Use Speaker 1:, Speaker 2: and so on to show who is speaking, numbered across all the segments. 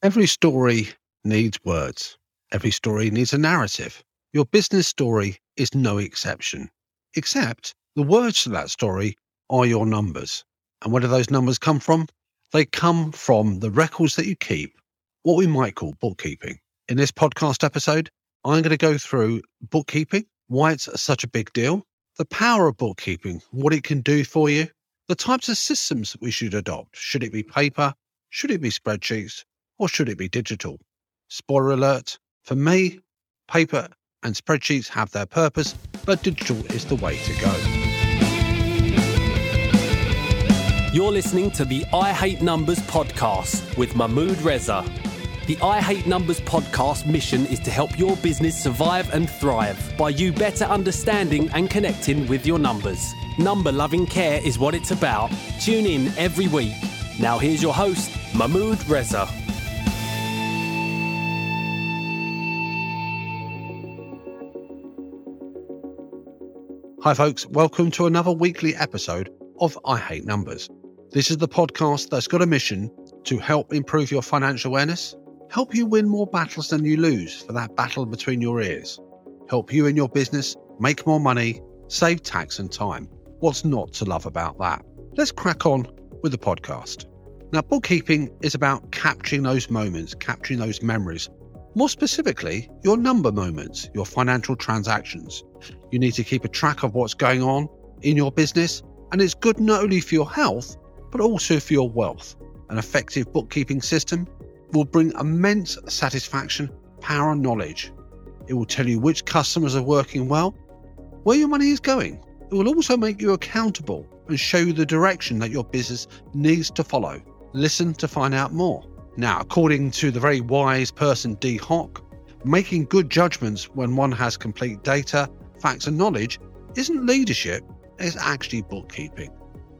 Speaker 1: Every story needs words. Every story needs a narrative. Your business story is no exception, except the words to that story are your numbers. And where do those numbers come from? They come from the records that you keep, what we might call bookkeeping. In this podcast episode, I'm going to go through bookkeeping, why it's such a big deal, the power of bookkeeping, what it can do for you, the types of systems we should adopt. Should it be paper? Should it be spreadsheets? Or should it be digital? Spoiler alert for me, paper and spreadsheets have their purpose, but digital is the way to go.
Speaker 2: You're listening to the I Hate Numbers podcast with Mahmood Reza. The I Hate Numbers podcast mission is to help your business survive and thrive by you better understanding and connecting with your numbers. Number loving care is what it's about. Tune in every week. Now, here's your host, Mahmood Reza.
Speaker 1: Hi, folks. Welcome to another weekly episode of I Hate Numbers. This is the podcast that's got a mission to help improve your financial awareness, help you win more battles than you lose for that battle between your ears, help you in your business make more money, save tax and time. What's not to love about that? Let's crack on with the podcast. Now, bookkeeping is about capturing those moments, capturing those memories more specifically, your number moments, your financial transactions. You need to keep a track of what's going on in your business, and it's good not only for your health, but also for your wealth. An effective bookkeeping system will bring immense satisfaction, power, and knowledge. It will tell you which customers are working well, where your money is going. It will also make you accountable and show you the direction that your business needs to follow. Listen to find out more. Now, according to the very wise person Dee Hock, making good judgments when one has complete data, facts, and knowledge isn't leadership, it's actually bookkeeping.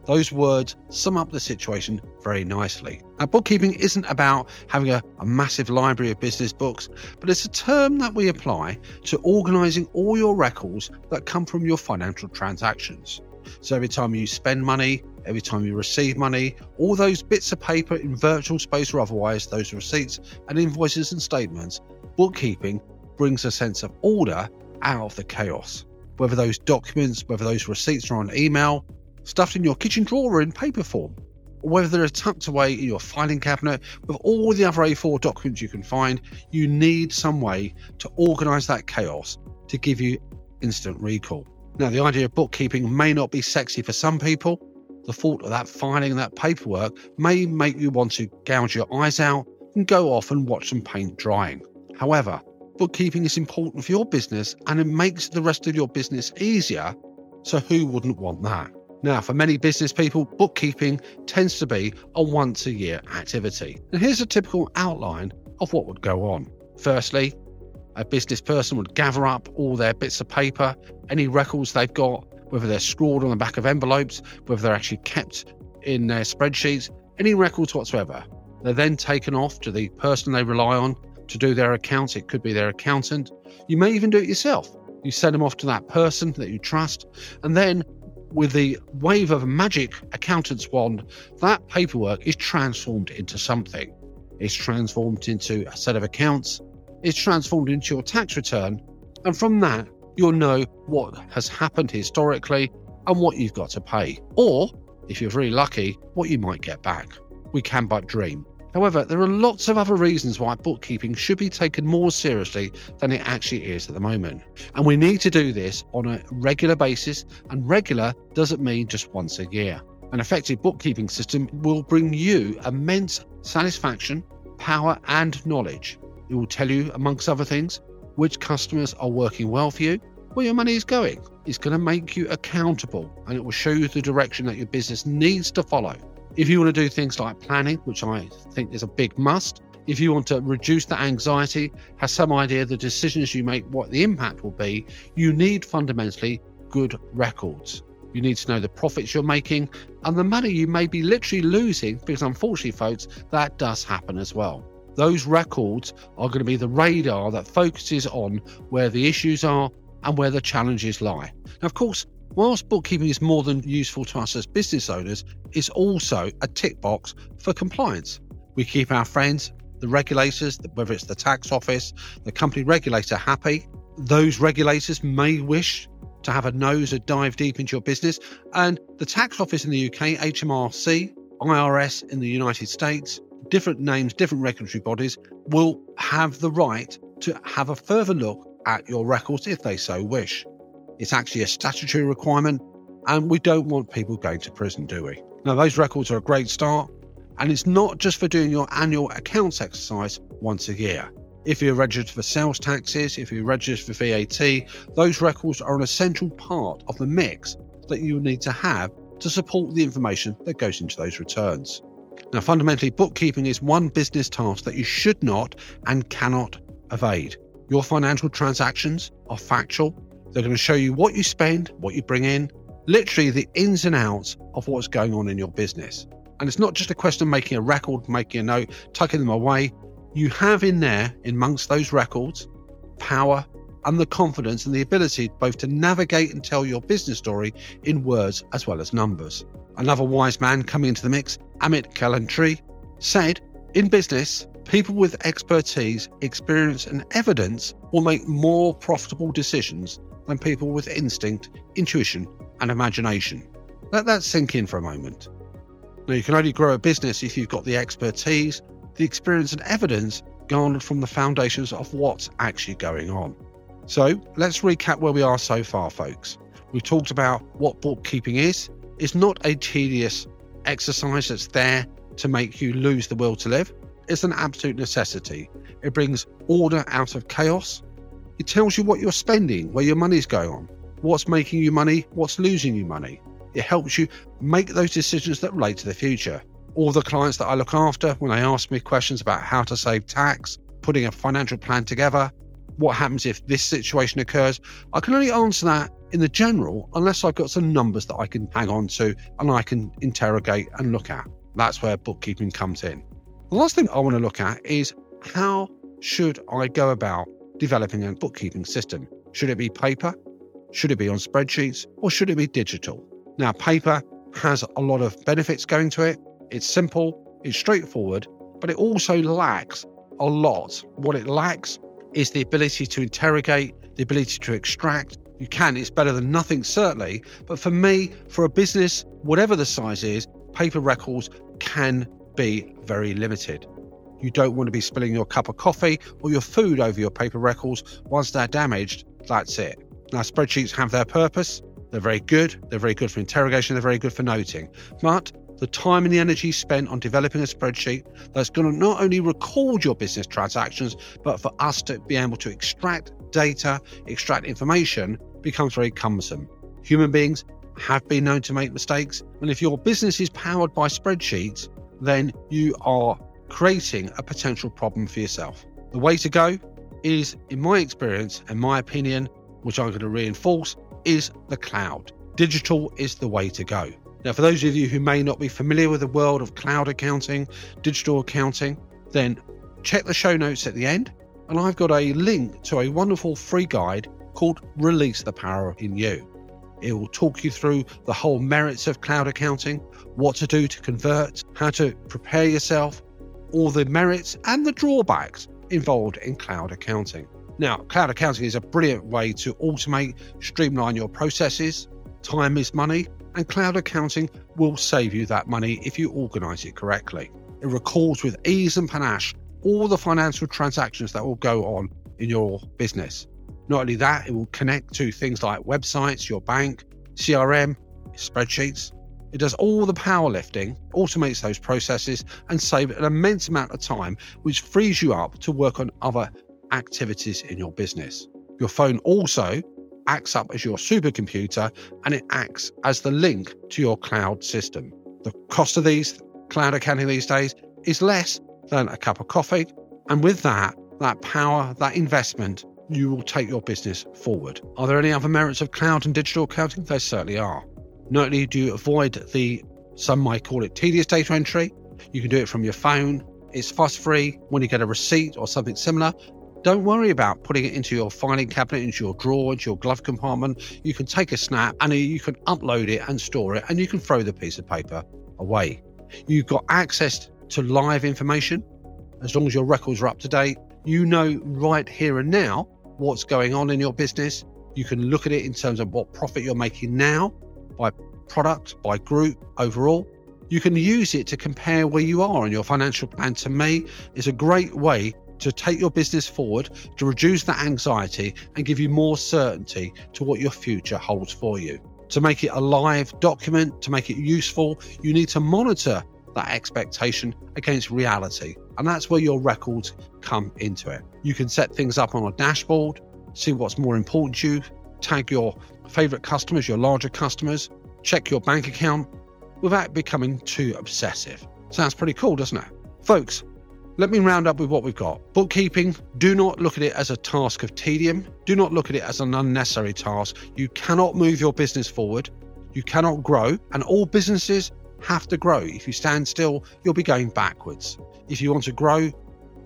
Speaker 1: Those words sum up the situation very nicely. Now, bookkeeping isn't about having a, a, massive library of business books, but it's a term that we apply to organizing all your records that come from your financial transactions. So every time you spend money, every time you receive money, all those bits of paper in virtual space or otherwise, those receipts and invoices and statements, bookkeeping brings a sense of order out of the chaos. Whether those documents, whether those receipts are on email, stuffed in your kitchen drawer in paper form, or whether they're tucked away in your filing cabinet with all the other A4 documents you can find, you need some way to organize that chaos to give you instant recall. Now, the idea of bookkeeping may not be sexy for some people. The thought of that filing that paperwork may make you want to gouge your eyes out and go off and watch some paint drying. However, bookkeeping is important for your business and it makes the rest of your business easier. So, who wouldn't want that? Now, for many business people, bookkeeping tends to be a once a year activity. And here's a typical outline of what would go on. Firstly, a business person would gather up all their bits of paper, any records they've got, whether they're scrawled on the back of envelopes, whether they're actually kept in their spreadsheets, any records whatsoever. They're then taken off to the person they rely on to do their accounts. It could be their accountant. You may even do it yourself. You send them off to that person that you trust, and then with the wave of a magic accountant's wand, that paperwork is transformed into something. It's transformed into a set of accounts, It's transformed into your tax return. And from that, you'll know what has happened historically and what you've got to pay. Or, if you're really lucky, what you might get back. We can but dream. However, there are lots of other reasons why bookkeeping should be taken more seriously than it actually is at the moment. And we need to do this on a regular basis, and regular doesn't mean just once a year. An effective bookkeeping system will bring you immense satisfaction, power, and knowledge. It will tell you, amongst other things, which customers are working well for you, where your money is going. It's going to make you accountable and it will show you the direction that your business needs to follow. If you want to do things like planning, which I think is a big must, if you want to reduce the anxiety, have some idea the decisions you make, what the impact will be, you need fundamentally good records. You need to know the profits you're making and the money you may be literally losing, because unfortunately, folks, that does happen as well. Those records are going to be the radar that focuses on where the issues are and where the challenges lie. Now, of course, whilst bookkeeping is more than useful to us as business owners, it's also a tick box for compliance. We keep our friends, the regulators, whether it's the tax office, the company regulator, happy. Those regulators may wish to have a nose or dive deep into your business. And the tax office in the UK, HMRC, IRS in the United States, different names, different regulatory bodies will have the right to have a further look at your records if they so wish. It's actually a statutory requirement, and we don't want people going to prison, do we? Now, those records are a great start, and it's not just for doing your annual accounts exercise once a year. If you're registered for sales taxes, if you're registered for VAT, those records are an essential part of the mix that you need to have to support the information that goes into those returns. Now, fundamentally, bookkeeping is one business task that you should not and cannot evade. Your financial transactions are factual. They're going to show you what you spend, what you bring in, literally the ins and outs of what's going on in your business. And it's not just a question of making a record, making a note, tucking them away. You have in there, amongst those records, power and the confidence and the ability both to navigate and tell your business story in words as well as numbers. Another wise man coming into the mix, Amit Kalantri, said, In business, people with expertise, experience, and evidence will make more profitable decisions than people with instinct, intuition, and imagination. Let that sink in for a moment. Now, you can only grow a business if you've got the expertise, the experience, and evidence garnered from the foundations of what's actually going on. So, let's recap where we are so far, folks. We've talked about what bookkeeping is. It's not a tedious exercise that's there to make you lose the will to live. It's an absolute necessity. It brings order out of chaos. It tells you what you're spending, where your money's going on, what's making you money, what's losing you money. It helps you make those decisions that relate to the future. All the clients that I look after, when they ask me questions about how to save tax, putting a financial plan together, what happens if this situation occurs, I can only answer that in the general unless I've got some numbers that I can hang on to and I can interrogate and look at. That's where bookkeeping comes in. The last thing I want to look at is how should I go about developing a bookkeeping system? Should it be paper? Should it be on spreadsheets? Or should it be digital? Now, paper has a lot of benefits going to it. It's simple, it's straightforward, but it also lacks a lot. What it lacks is the ability to interrogate, the ability to extract. You can, it's better than nothing, certainly. But for me, for a business, whatever the size is, paper records can be very limited. You don't want to be spilling your cup of coffee or your food over your paper records. Once they're damaged, that's it. Now, spreadsheets have their purpose. They're very good. They're very good for interrogation. They're very good for noting. But the time and the energy spent on developing a spreadsheet that's going to not only record your business transactions, but for us to be able to extract data, extract information becomes very cumbersome. Human beings have been known to make mistakes. And if your business is powered by spreadsheets, then you are creating a potential problem for yourself. The way to go is, in my experience and my opinion, which I'm going to reinforce, is the cloud. Digital is the way to go. Now, for those of you who may not be familiar with the world of cloud accounting, digital accounting, then check the show notes at the end, and I've got a link to a wonderful free guide called Release the Power in You. It will talk you through the whole merits of cloud accounting, what to do to convert, how to prepare yourself, all the merits and the drawbacks involved in cloud accounting. Now, cloud accounting is a brilliant way to automate, streamline your processes. Time is money, and cloud accounting will save you that money if you organize it correctly. It records with ease and panache all the financial transactions that will go on in your business. Not only that, it will connect to things like websites, your bank, CRM, spreadsheets. It does all the powerlifting, automates those processes, and save an immense amount of time, which frees you up to work on other activities in your business. Your phone also acts up as your supercomputer and it acts as the link to your cloud system. The cost of these cloud accounting these days is less than a cup of coffee. And with that, that power, that investment, you will take your business forward. Are there any other merits of cloud and digital accounting? There certainly are. Not only do you avoid the, some might call it tedious data entry, you can do it from your phone. It's fuss free. When you get a receipt or something similar, don't worry about putting it into your filing cabinet, into your drawer, into your glove compartment. You can take a snap and you can upload it and store it, and you can throw the piece of paper away. You've got access to live information. as long as your records are up to date, you know right here and now what's going on in your business. You can look at it in terms of what profit you're making now by product, by group, overall. You can use it to compare where you are in your financial plan. To me, it's a great way to take your business forward, to reduce that anxiety and give you more certainty to what your future holds for you. To make it a live document, to make it useful, you need to monitor that expectation against reality. And that's where your records come into it. You can set things up on a dashboard, see what's more important to you, tag your favorite customers, your larger customers, check your bank account without becoming too obsessive. Sounds pretty cool, doesn't it? Folks, let me round up with what we've got. Bookkeeping, do not look at it as a task of tedium. Do not look at it as an unnecessary task. You cannot move your business forward. You cannot grow, and all businesses have to grow. If you stand still, you'll be going backwards. If you want to grow,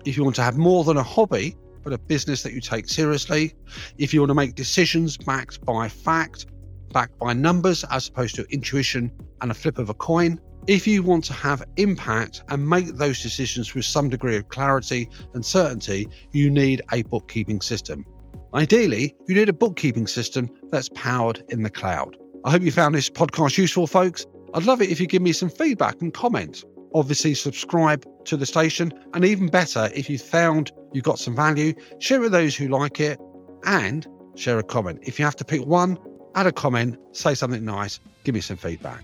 Speaker 1: if you want to have more than a hobby, but a business that you take seriously, if you want to make decisions backed by fact, backed by numbers as opposed to intuition and a flip of a coin, if you want to have impact and make those decisions with some degree of clarity and certainty, you need a bookkeeping system. Ideally, you need a bookkeeping system that's powered in the cloud. I hope you found this podcast useful, folks. I'd love it if you give me some feedback and comment. Obviously, subscribe to the station, and even better, if you found you got some value, share it with those who like it and share a comment. If you have to pick one, add a comment, say something nice, give me some feedback.